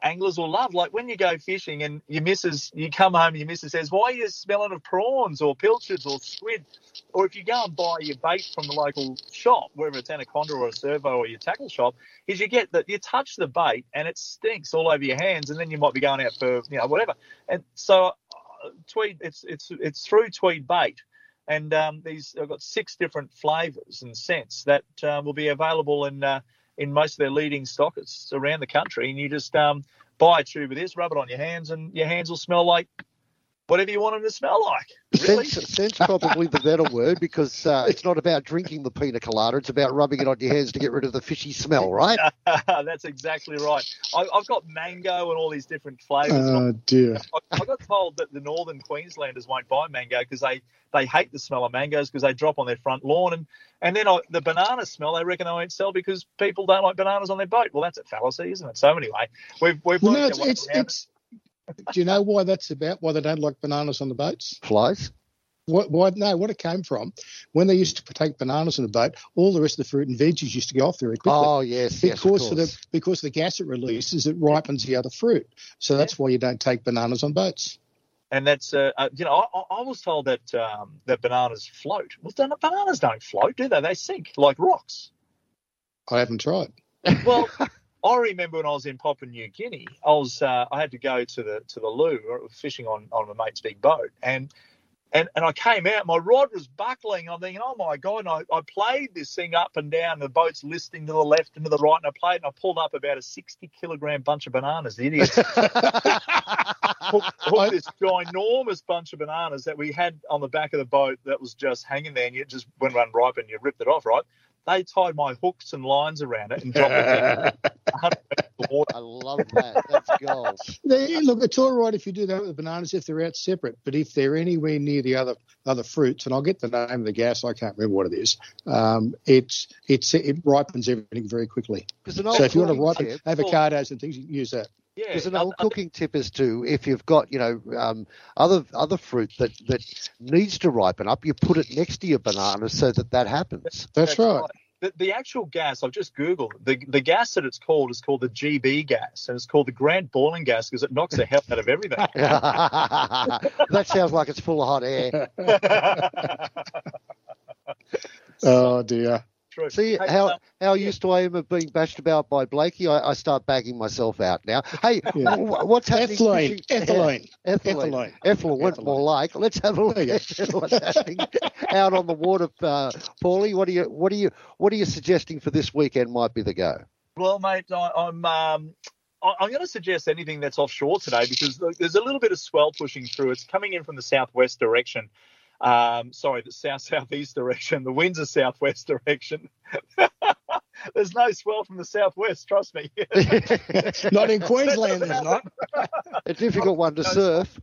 anglers will love. Like when you go fishing and your missus, you come home and your missus says, why are you smelling of prawns or pilchards or squid? Or if you go and buy your bait from the local shop, whether it's Anaconda or a Servo or your tackle shop, is you get that you touch the bait and it stinks all over your hands and then you might be going out for, you know, whatever. And so uh, Tweed, it's, it's, it's through Tweed bait and um, these I've got six different flavours and scents that um, will be available in uh, in most of their leading stockists around the country. And you just um, buy a tube of this, rub it on your hands, and your hands will smell like whatever you want them to smell like. Really? Scent's, scent's probably the better word because uh, it's not about drinking the pina colada; it's about rubbing it on your hands to get rid of the fishy smell, right? That's exactly right. I, I've got mango and all these different flavours. Oh dear. I, I got told that the northern Queenslanders won't buy mango because they, they hate the smell of mangoes because they drop on their front lawn. And, and then I, the banana smell, they reckon they won't sell because people don't like bananas on their boat. Well, that's a fallacy, isn't it? So anyway, we've, we've Well, worked no, our it's, it's, it. it's, do you know why that's about? Why they don't like bananas on the boats? Flies. What, why, no, what it came from, when they used to take bananas on the boat, all the rest of the fruit and veggies used to go off very quickly. Oh, yes, yes, of because of the course. because the gas it releases, it ripens the other fruit. So that's why you don't take bananas on boats. and that's uh, uh, you know I, I I was told that um, that bananas float. Well, don't- bananas don't float, do they? They sink like rocks. I haven't tried. Well, I remember when I was in Papua New Guinea, I was uh, I had to go to the to the loo or fishing on on my mate's big boat, and and and I came out, my rod was buckling. I'm thinking, oh my god! And I, I played this thing up and down. The boat's listing to the left and to the right, and I played, and I pulled up about a 60 kilogram bunch of bananas. The idiot hooked, hooked this ginormous bunch of bananas that we had on the back of the boat that was just hanging there, and you just went run ripe and you ripped it off, right? They tied my hooks and lines around it and dropped it down 100 metres of water. I love that. That's gold. They, look, it's all right if you do that with the bananas if they're out separate, but if they're anywhere near the other other fruits, and I'll get the name of the gas, I can't remember what it is. Um, it's it's it ripens everything very quickly. So if you want to ripen tip. avocados and things, you can use that. There's an old cooking tip as to if you've got, you know, um, other other fruit that, that needs to ripen up, you put it next to your banana so that that happens. That's right. The, the actual gas, I've just Googled the the gas that it's called is called the GB gas, and it's called the Grand Boiling gas because it knocks the hell out of everything. that sounds like it's full of hot air. oh dear. True. See Hey, how uh, how used to I am of being bashed about by Blakey. I, I start bagging myself out now. Hey, Yeah. wh- what's happening? Ethylene, fishing- ethylene, ethylene, ethylene. effluent, more like. Let's have a look at what's happening out on the water, uh, Paulie. What are you what are you what are you suggesting for this weekend? Might be the go. Well, mate, I, I'm um, I- I'm going to suggest anything that's offshore today because look, there's a little bit of swell pushing through. It's coming in from the southwest direction. Um, sorry, the south southeast direction. The winds are southwest direction. there's no swell from the southwest. Trust me. Not in Queensland, there's not. A difficult one to surf.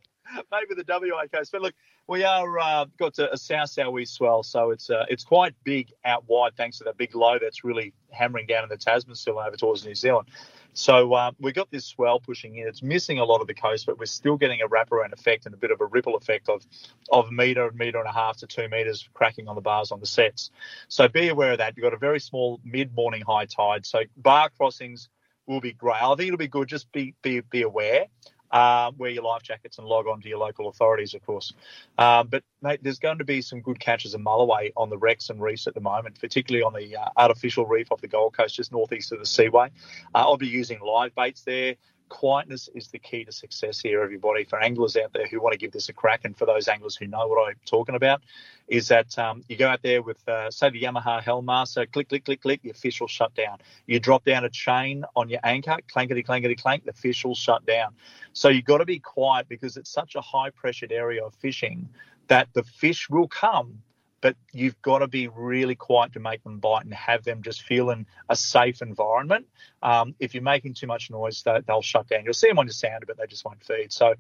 Maybe the WA coast. But look, we are uh, got a, south southeast swell, so it's uh, it's quite big out wide thanks to that big low that's really hammering down in the Tasman still over towards New Zealand. So uh, we got this swell pushing in. It's missing a lot of the coast, but we're still getting a wraparound effect and a bit of a ripple effect of of a metre, metre and a half to two metres cracking on the bars on the sets. So be aware of that. You've got a very small mid morning high tide. So bar crossings will be great. I think it'll be good. Just be be be aware. Uh, wear your life jackets and log on to your local authorities, of course. Um, but mate, there's going to be some good catches of mulloway on the wrecks and reefs at the moment, particularly on the uh, artificial reef off the Gold Coast, just northeast of the Seaway. Uh, I'll be using live baits there. Quietness is the key to success here, everybody. For anglers out there who want to give this a crack, and for those anglers who know what I'm talking about, is that um, you go out there with, uh, say, the Yamaha Helm Master, click, click, click, click, your fish will shut down. You drop down a chain on your anchor, clankety, clankety, clank, the fish will shut down. So you've got to be quiet because it's such a high pressured area of fishing that the fish will come, but you've got to be really quiet to make them bite and have them just feel in a safe environment. Um, if you're making too much noise, they, they'll shut down. You'll see them on your sounder, but they just won't feed. So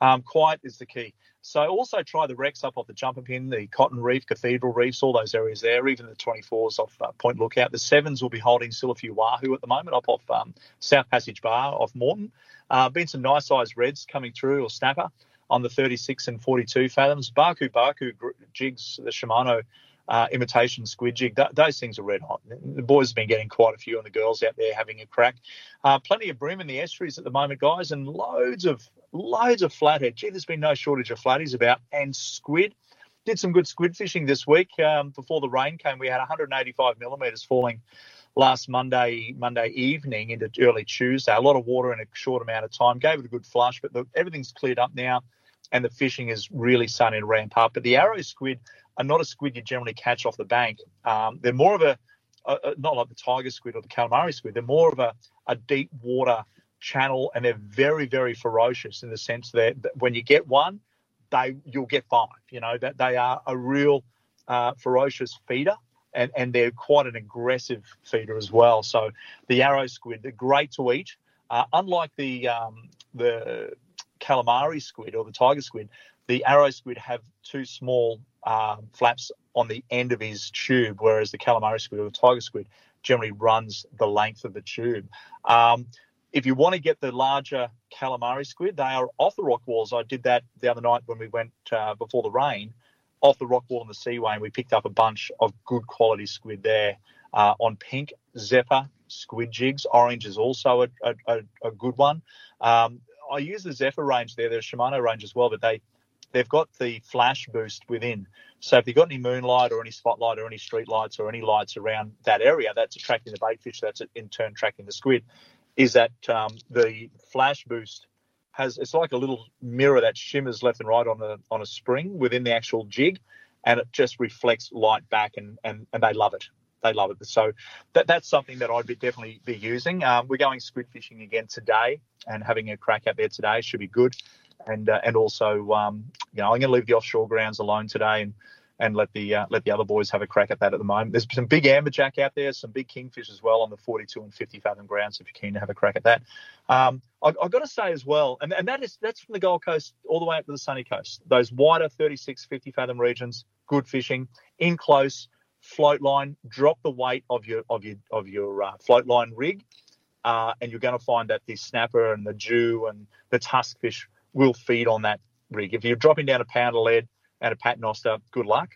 um, quiet is the key. So also try the wrecks up off the Jumpinpin, the Cotton Reef, Cathedral Reefs, all those areas there, even the 24s off uh, Point Lookout. The sevens will be holding still a few wahoo at the moment up off um, South Passage Bar off Moreton. Uh, been some nice sized reds coming through or snapper on the 36 and 42 fathoms. Baku Baku jigs, the Shimano uh, imitation squid jig, th- those things are red hot. The boys have been getting quite a few, and the girls out there having a crack. Uh, plenty of bream in the estuaries at the moment, guys, and loads of loads of flathead. Gee, there's been no shortage of flatties about, and squid. Did some good squid fishing this week. Um, before the rain came, we had 185 millimetres falling last Monday Monday evening into early Tuesday. A lot of water in a short amount of time. Gave it a good flush, but the, everything's cleared up now, and the fishing is really starting to ramp up. But the arrow squid are not a squid you generally catch off the bank. Um, they're more of a, a, not like the tiger squid or the calamari squid. They're more of a, a deep water channel, and they're very very ferocious in the sense that, that when you get one, they you'll get five. You know that they are a real uh, ferocious feeder and, and they're quite an aggressive feeder as well. So the arrow squid, they're great to eat. Uh, unlike the um, the calamari squid or the tiger squid, the arrow squid have two small um, flaps on the end of his tube, whereas the calamari squid or the tiger squid generally runs the length of the tube. Um, if you want to get the larger calamari squid, they are off the rock walls. I did that the other night when we went uh, before the rain off the rock wall in the seaway, and we picked up a bunch of good quality squid there uh, on pink Sephia squid jigs. Orange is also a, a, a, good one. Um, I use the Sephia range there. There's Shimano range as well, but they they've got the flash boost within. So if you've got any moonlight or any spotlight or any street lights or any lights around that area, that's attracting the bait fish. That's in turn attracting the squid. Is that um, the flash boost has it's like a little mirror that shimmers left and right on a on a spring within the actual jig, and it just reflects light back, and and, and they love it. They love it. So that that's something that I'd be definitely be using. Um, we're going squid fishing again today, and having a crack out there today should be good. And uh, and also, um, you know, I'm going to leave the offshore grounds alone today, and and let the uh, let the other boys have a crack at that at the moment. There's some big amberjack out there, some big kingfish as well on the 42 and 50 fathom grounds. If you're keen to have a crack at that, um, I, I've got to say as well, and, and that is that's from the Gold Coast all the way up to the sunny coast. Those wider 36, 50 fathom regions, good fishing in close float line. Drop the weight of your of your of your uh, float line rig, uh, and you're going to find that the snapper and the jew and the tusk fish will feed on that rig. If you're dropping down a pound of lead and a paternoster, good luck.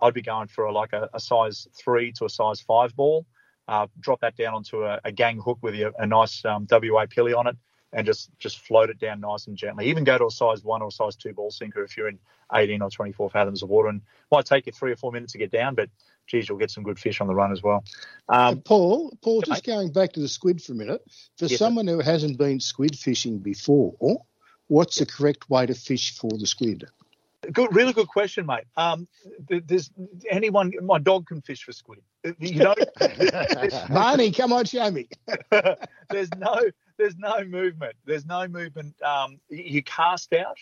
I'd be going for a, like a, a size three to a size five ball. Uh, drop that down onto a, a gang hook with a, a nice um, WA pilly on it, and just just float it down nice and gently. Even go to a size one or size two ball sinker if you're in 18 or 24 fathoms of water, and might take you three or four minutes to get down, but geez, you'll get some good fish on the run as well. Um, Paul, Paul, just going back to the squid for a minute. For Yes, someone who hasn't been squid fishing before, what's the correct way to fish for the squid? Good, really good question, mate. Um, th- there's anyone. My dog can fish for squid. You know, Barney, come on, show me. there's no, there's no movement. There's no movement. Um, you cast out.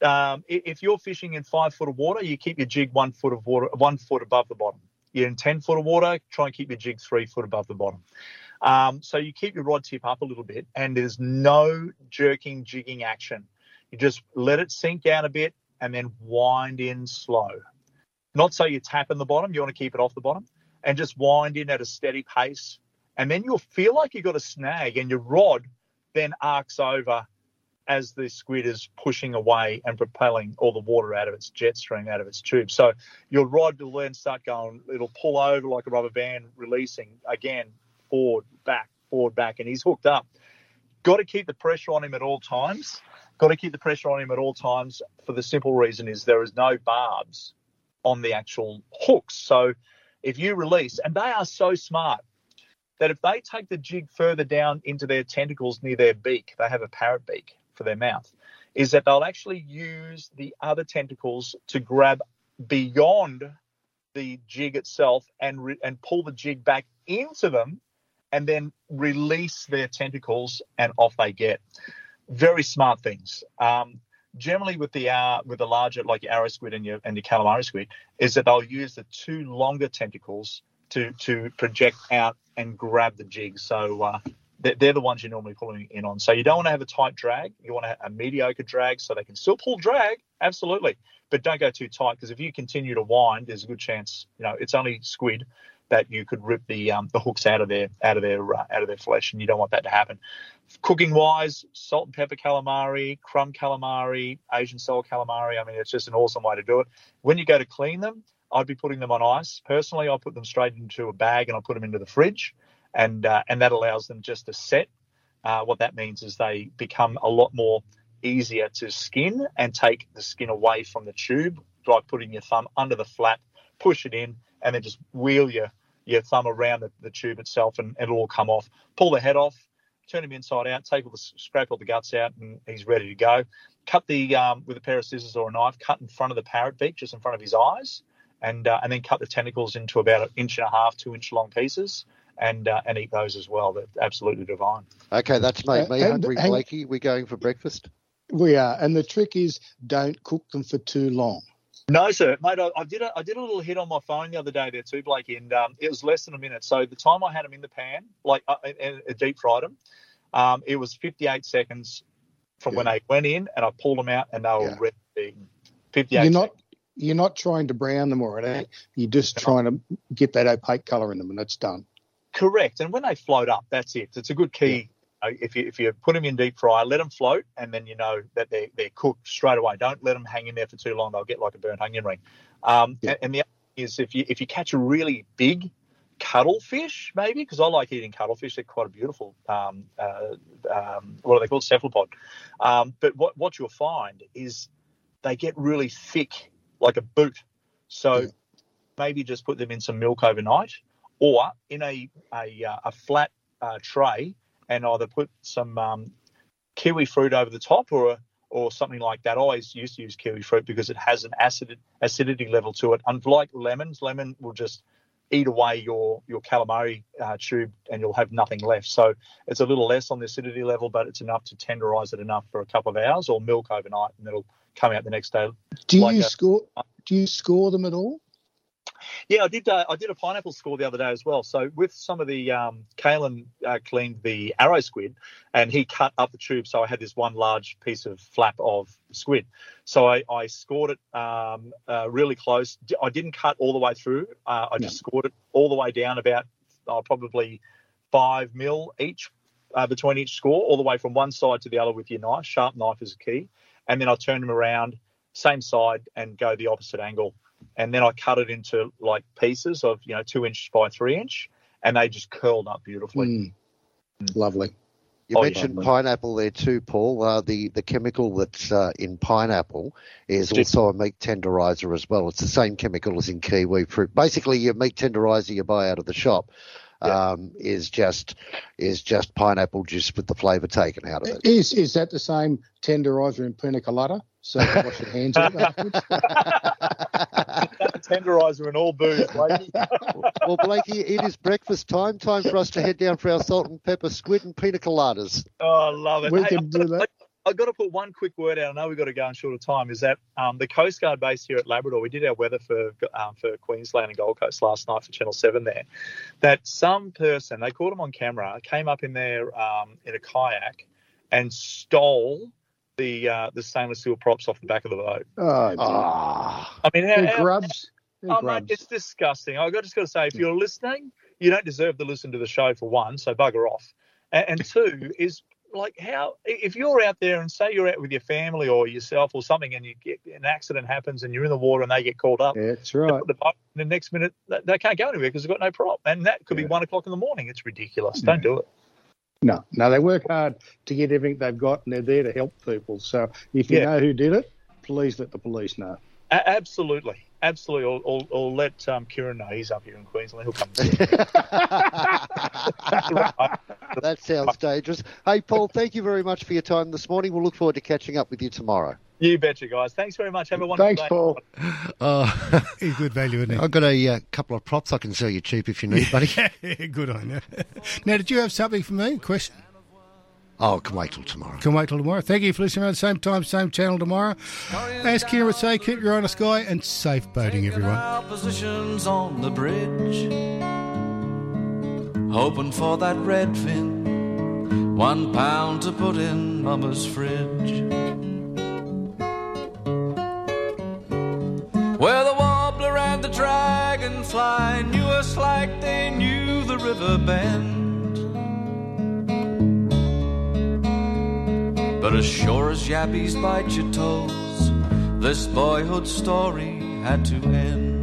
Um, if you're fishing in five foot of water, you keep your jig one foot of water, one foot above the bottom. You're in ten foot of water, try and keep your jig three foot above the bottom. Um, so you keep your rod tip up a little bit, and there's no jerking, jigging action. You just let it sink down a bit, and then wind in slow. Not so you tap in the bottom. You want to keep it off the bottom, and just wind in at a steady pace. And then you'll feel like you've got a snag, and your rod then arcs over as the squid is pushing away and propelling all the water out of its jet stream out of its tube. So your rod will then start going, it'll pull over like a rubber band, releasing again, forward, back, forward, back, and he's hooked up. Got to keep the pressure on him at all times. Got to keep the pressure on him at all times for the simple reason is there is no barbs on the actual hooks. So if you release, and they are so smart that if they take the jig further down into their tentacles near their beak, they have a parrot beak for their mouth, is that they'll actually use the other tentacles to grab beyond the jig itself and re- and pull the jig back into them, and then release their tentacles, and off they get. Very smart things. Um, generally, with the uh, with the larger like your arrow squid and your and your calamari squid, is that they'll use the two longer tentacles to to project out and grab the jig. So uh, they're, the ones you're normally pulling in on. So you don't want to have a tight drag. You want a mediocre drag so they can still pull drag, absolutely, but don't go too tight because if you continue to wind, there's a good chance you know it's only squid that you could rip the um, the hooks out of their out of their uh, out of their flesh, and you don't want that to happen. Cooking wise, salt and pepper calamari, crumb calamari, Asian style calamari. I mean, it's just an awesome way to do it. When you go to clean them, I'd be putting them on ice. Personally, I put them straight into a bag and I put them into the fridge, and uh, and that allows them just to set. Uh, what that means is they become a lot more easier to skin and take the skin away from the tube by putting your thumb under the flap, push it in, and then just wheel your your thumb around the, the tube itself, and it'll all come off. Pull the head off, turn him inside out, take all the scrape all the guts out, and he's ready to go. Cut the um, with a pair of scissors or a knife, cut in front of the parrot beak, just in front of his eyes, and uh, and then cut the tentacles into about an inch and a half, two inch long pieces, and uh, and eat those as well. They're absolutely divine. Okay, that's made me Uh, and- hungry, and- Blakey. We going for breakfast? We are, and the trick is don't cook them for too long. No, sir, mate. I, I did a I did a little hit on my phone the other day there too, Blakey, and um, it was less than a minute. So the time I had them in the pan, like uh, and, and deep fried them, um, it was 58 seconds from when they went in, and I pulled them out, and they were ready to be eaten. 58. You're not you're not trying to brown them or anything. You're just trying to get that opaque colour in them, and that's done. Correct. And when they float up, that's it. It's a good key. Uh, If you if you put them in deep fry, let them float, and then you know that they're they're cooked straight away. Don't let them hang in there for too long; they'll get like a burnt onion ring. Um, and, and the other thing is if you if you catch a really big cuttlefish, maybe because I like eating cuttlefish, they're quite a beautiful. Um, uh, um, what are they called? Cephalopod. Um, but what what you'll find is they get really thick, like a boot. So maybe just put them in some milk overnight, or in a a, uh, a flat uh, tray, and either put some um, kiwi fruit over the top, or or something like that. I always used to use kiwi fruit because it has an acid acidity level to it. Unlike lemons, lemon will just eat away your your calamari uh, tube, and you'll have nothing left. So it's a little less on the acidity level, but it's enough to tenderize it enough for a couple of hours, or milk overnight, and it'll come out the next day. Do like you a- score? Do you score them at all? Yeah, I did. Uh, I did a pineapple score the other day as well. So with some of the um, Kalen uh, cleaned the arrow squid, and he cut up the tube. So I had this one large piece of flap of squid. So I, I scored it um, uh, really close. I didn't cut all the way through. Uh, I just scored it all the way down about uh, probably five mil each uh, between each score, all the way from one side to the other with your knife. Sharp knife is a key. And then I turn them around, same side, and go the opposite angle and then I cut it into like pieces of you know two inch by three inch, and they just curled up beautifully. Mm. Lovely. You Oh, mentioned yeah. pineapple there too, Paul. Uh, the the chemical that's uh, in pineapple is also a meat tenderizer as well. It's the same chemical as in kiwi fruit. Basically, your meat tenderizer you buy out of the shop um, is just is just pineapple juice with the flavour taken out of it. Is is that the same tenderizer in pina colada? So you wash your hands with it? Tenderizer and all booze, Blakey. well, Blakey, it is breakfast time. Time for us to head down for our salt and pepper squid and pina coladas. Oh, I love it. We Hey, can do that. I've got to put one quick word out. I know we've got to go in short of time. Is that um, the Coast Guard base here at Labrador? We did our weather for um, for Queensland and Gold Coast last night for Channel Seven. There, that some person they caught him on camera came up in there um, in a kayak and stole the uh, the stainless steel props off the back of the boat. Oh, Ah. I mean, how, They're how- grubs. They're Oh, grubs. mate, it's disgusting. I've just got to say, if you're listening, you don't deserve to listen to the show for one, so bugger off. And, and two is like how if you're out there and say you're out with your family or yourself or something, and you get an accident happens and you're in the water and they get called up. That's right. The, the next minute they- can't go anywhere because they've got no prop, and that could be one o'clock in the morning. It's ridiculous. Don't do it. No, no, they work hard to get everything they've got, and they're there to help people. So if you Yeah. know who did it, please let the police know. A- absolutely, absolutely. Or, or, or let um, Kieran know he's up here in Queensland. He'll come. And see That sounds dangerous. Hey, Paul, thank you very much for your time this morning. We'll look forward to catching up with you tomorrow. you betcha, guys. Thanks very much. Have a wonderful Thanks, day. Paul. Uh, He's good value, isn't he? I've got a uh, couple of props I can sell you cheap if you need, buddy. Good on you. Now, did you have something for me? Question? Oh, can wait till tomorrow. Can wait till tomorrow. Thank you for listening around the same time, same channel tomorrow. As Kira would say, keep your eye on the sky and safe boating, everyone. Our positions on the bridge, hoping for that red fin, one pound to put in Mama's fridge. Where the warbler and the dragonfly knew us like they knew the river bend. But as sure as yabbies bite your toes, this boyhood story had to end.